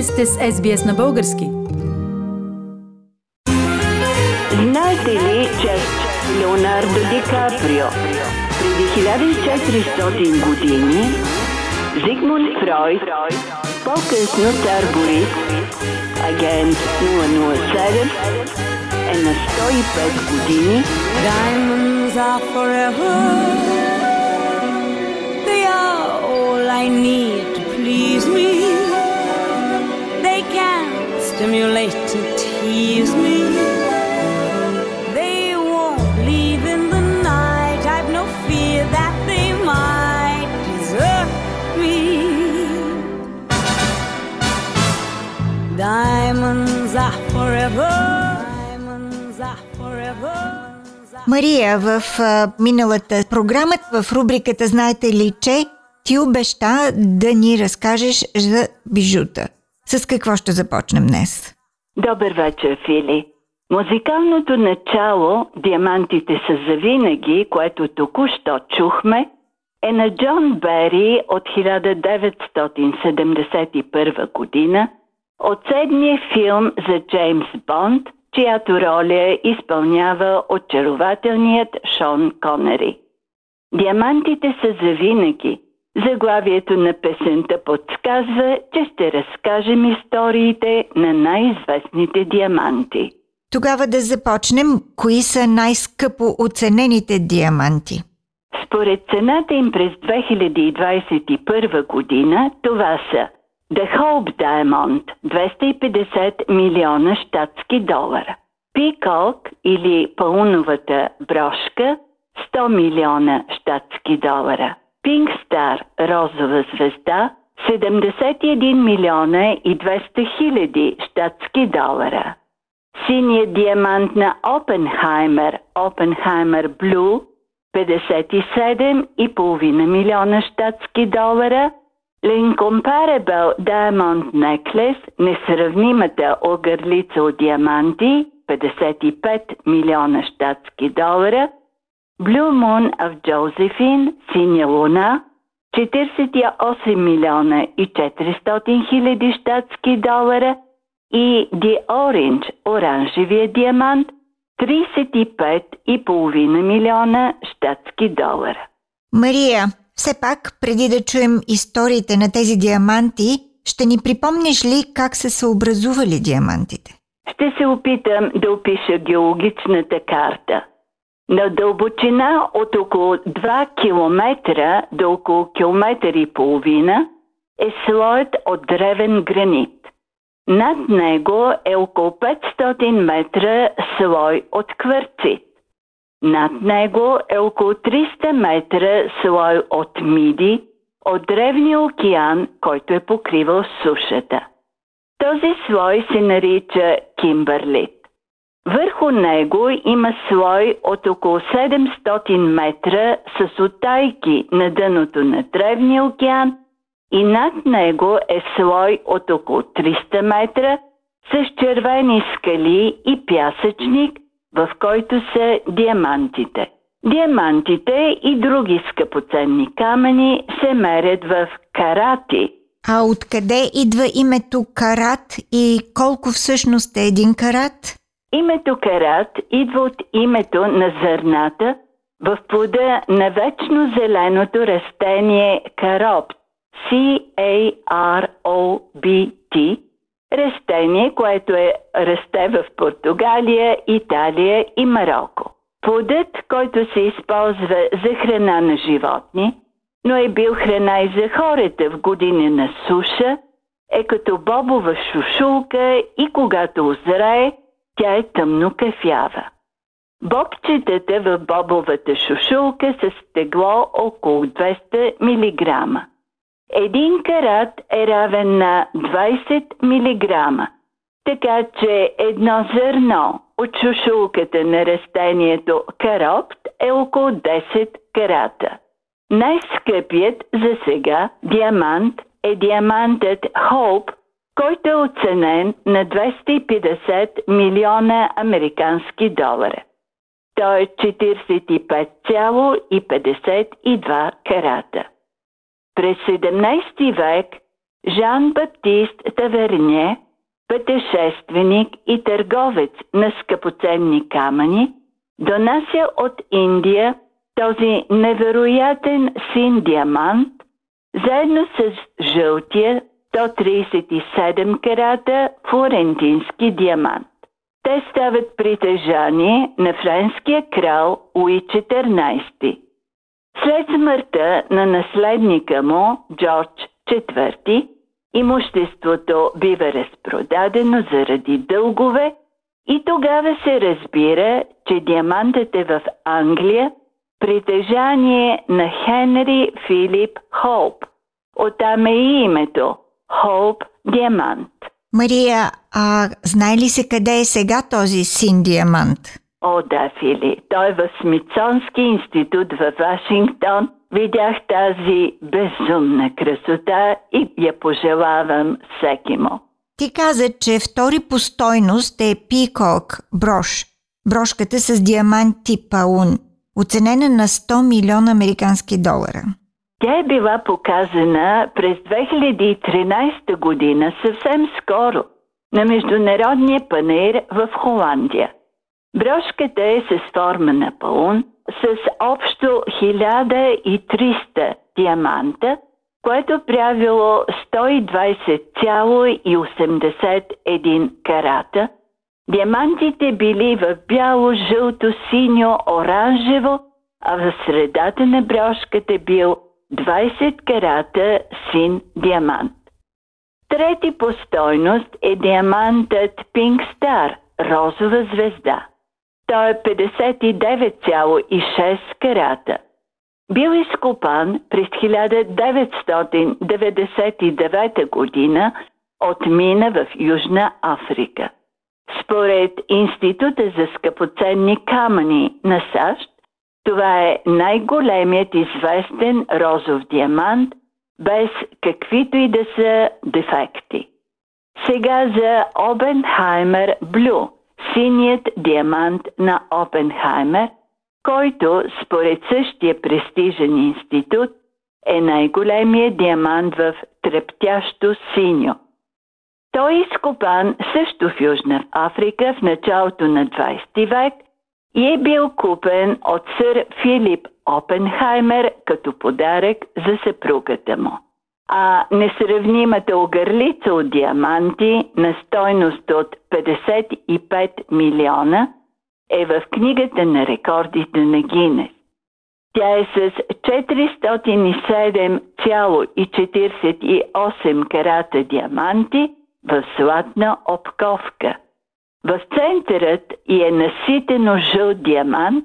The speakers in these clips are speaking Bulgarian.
Вие сте с SBS на български. Знаете ли, че Леонардо Ди Каприо преди 1400 години Зигмунд Фройд, по-късно цар Борис, агент 007, е на 105 години. Diamonds are forever. They are all I need to please me. Stimulate and tease me. They won't leave in the night. I've no fear that they might desert me. Diamonds are forever. Diamonds are forever. Мария, в миналата програма, в рубриката Знаете ли, че ти обеща да ни разкажеш за бижута. С какво ще започнем днес? Добър вечер, Фили. Музикалното начало «Диамантите са завинаги», което току-що чухме, е на Джон Бери от 1971 година от седмия филм за Джеймс Бонд, чиято роля изпълнява очарователният Шон Конери. Диамантите са завинаги. Заглавието на песента подсказва, че ще разкажем историите на най-известните диаманти. Тогава да започнем. Кои са най-скъпо оценените диаманти? Според цената им през 2021 година, това са The Hope Diamond 250 милиона щатски долара, Peacock или пауновата брошка 100 милиона щатски долара, Star розова звезда 71 милиона и 200 хиляди щатски долара. Синият диамант на Опенхаймер, Опенхаймер Блю 57,5 милиона щатски долара, L'incomparable Diamond Necklace, несравнимата огърлица от диаманти, 55 милиона щатски долара, Blue Moon of Josephine, синя луна, 48 милиона и 400 хиляди щатски долара и The Orange, оранжевия диамант, 35,5 милиона щатски долара. Мария, все пак, преди да чуем историите на тези диаманти, ще ни припомниш ли как са се образували диамантите? Ще се опитам да опиша геологичната карта. На дълбочина от около 2 км до около километър и половина е слоят от древен гранит. Над него е около 500 метра слой от кварцит. Над него е около 300 метра слой от миди от древния океан, който е покривал сушата. Този слой се нарича кимбърлит. Върху него има слой от около 700 метра с отайки на дъното на древния океан и над него е слой от около 300 метра с червени скали и пясъчник, в който са диамантите. Диамантите и други скъпоценни камъни се мерят в карати. А откъде идва името карат и колко всъщност е един карат? Името карат идва от името на зърната в плода на вечно зеленото растение каропт, C-A-R-O-B-T, растение, което е расте в Португалия, Италия и Марокко. Плодът, който се използва за храна на животни, но е бил храна и за хората в години на суша, е като бобова шушулка и когато озрае, тя е тъмно кафява. Бобчетата в бобовата шушулка са стегло около 200 мг. Един карат е равен на 20 мг. Така че едно зърно от шушулката на растението каропт е около 10 карата. Най-скъпият за сега диамант е диамантът Hope, който е оценен на 250 милиона американски долара. Той е 45,52 карата. През 17 век Жан Баптист Таверне, пътешественик и търговец на скъпоценни камъни, донася от Индия този невероятен син диамант, заедно с жълтия 137 карата флорентински диамант. Те стават притежание на френския крал Луи XIV. След смъртта на наследника му, Джордж IV, имуществото бива разпродадено заради дългове и тогава се разбира, че диамантът е в Англия притежание на Хенри Филип Холп. Оттам е и името Холп Диамант. Мария, а знае ли се къде е сега този син диамант? О, да, Фили. Той е в Смитсонски институт в Вашингтон. Видях тази безумна красота и я пожелавам всеки му. Ти каза, че втори по стойност е Пикок брош. Брошката с диаманти паун, оценена на 100 милиона американски долара. Тя е била показана през 2013 година съвсем скоро на Международния панер в Холандия. Брошката е с форма на паун с общо 1300 диаманта, което правило 120,81 карата. Диамантите били в бяло, жълто, синьо, оранжево, а в средата на брошката бил 20 карата син диамант. Трети по стойност е диамантът Pink Star – розова звезда. Той е 59,6 карата. Бил изкопан през 1999 година от мина в Южна Африка. Според Института за скъпоценни камъни на САЩ, това е най-големият известен розов диамант, без каквито и да са дефекти. Сега за Обенхаймер Блю, синият диамант на Опенхаймер, който според същия престижен институт е най-големият диамант в трептящо синьо. Той е изкопан също в Южна Африка в началото на 20 век – и е бил купен от сър Филип Опенхаймер като подарък за съпругата му. А несравнимата огърлица от диаманти на стойност от 55 милиона е в книгата на рекордите на Гинес. Тя е с 407,48 карата диаманти в златна обковка – в центърът е наситено жълт диамант,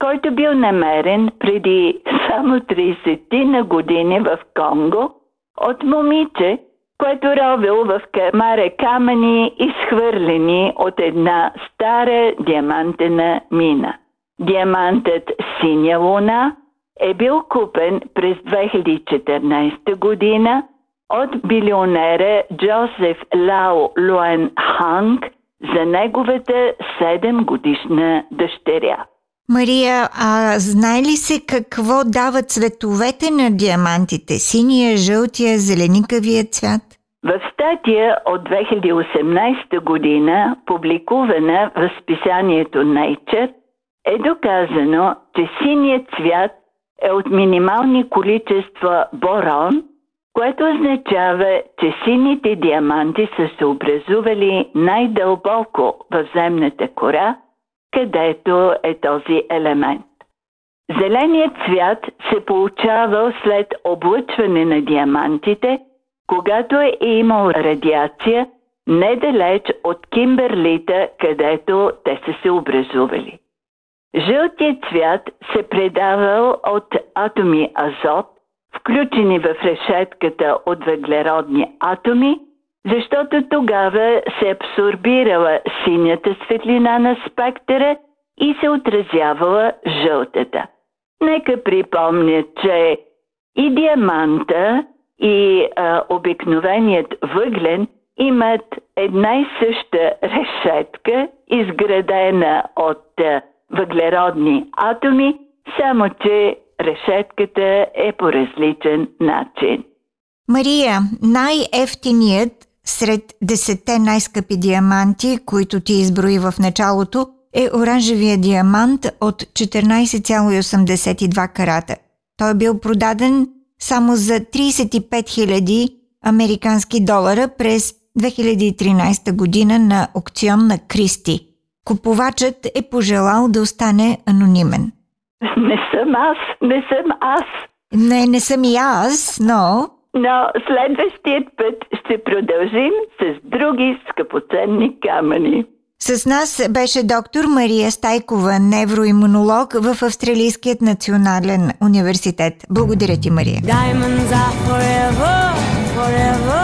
който бил намерен преди само 30 на години в Конго от момиче, което ровил в камара камъни, изхвърлени от една стара диамантена мина. Диамантът Синя луна е бил купен през 2014 година от билионера Джозеф Лао Луен Ханг – за неговата 7 годишна дъщеря. Мария, а знае ли се какво дават цветовете на диамантите? Синия, жълтия, зеленикавия цвят? В статия от 2018 година, публикувана в списанието Nature, е доказано, че синият цвят е от минимални количества борон – което означава, че сините диаманти са се образували най-дълбоко в земната кора, където е този елемент. Зеленият цвят се получавал след облъчване на диамантите, когато е имал радиация недалеч от Кимберлита, където те са се образували. Жълтият цвят се предавал от атоми азот, включени в решетката от въглеродни атоми, защото тогава се абсорбирала синята светлина на спектъра и се отразявала жълтата. Нека припомня, че и диаманта, и а, обикновеният въглен имат една и съща решетка, изградена от а, въглеродни атоми, само че решетката е по различен начин. Мария, най-ефтиният сред десетте най-скъпи диаманти, които ти изброи в началото, е оранжевия диамант от 14,82 карата. Той е бил продаден само за 35 000 американски долара през 2013 година на аукцион на Кристи. Купувачът е пожелал да остане анонимен. Не съм аз, не съм аз. Не, не съм и аз, но... Но следващият път ще продължим с други скъпоценни камъни. С нас беше доктор Мария Стайкова, невроимунолог в Австралийският национален университет. Благодаря ти, Мария. Diamonds are forever, forever.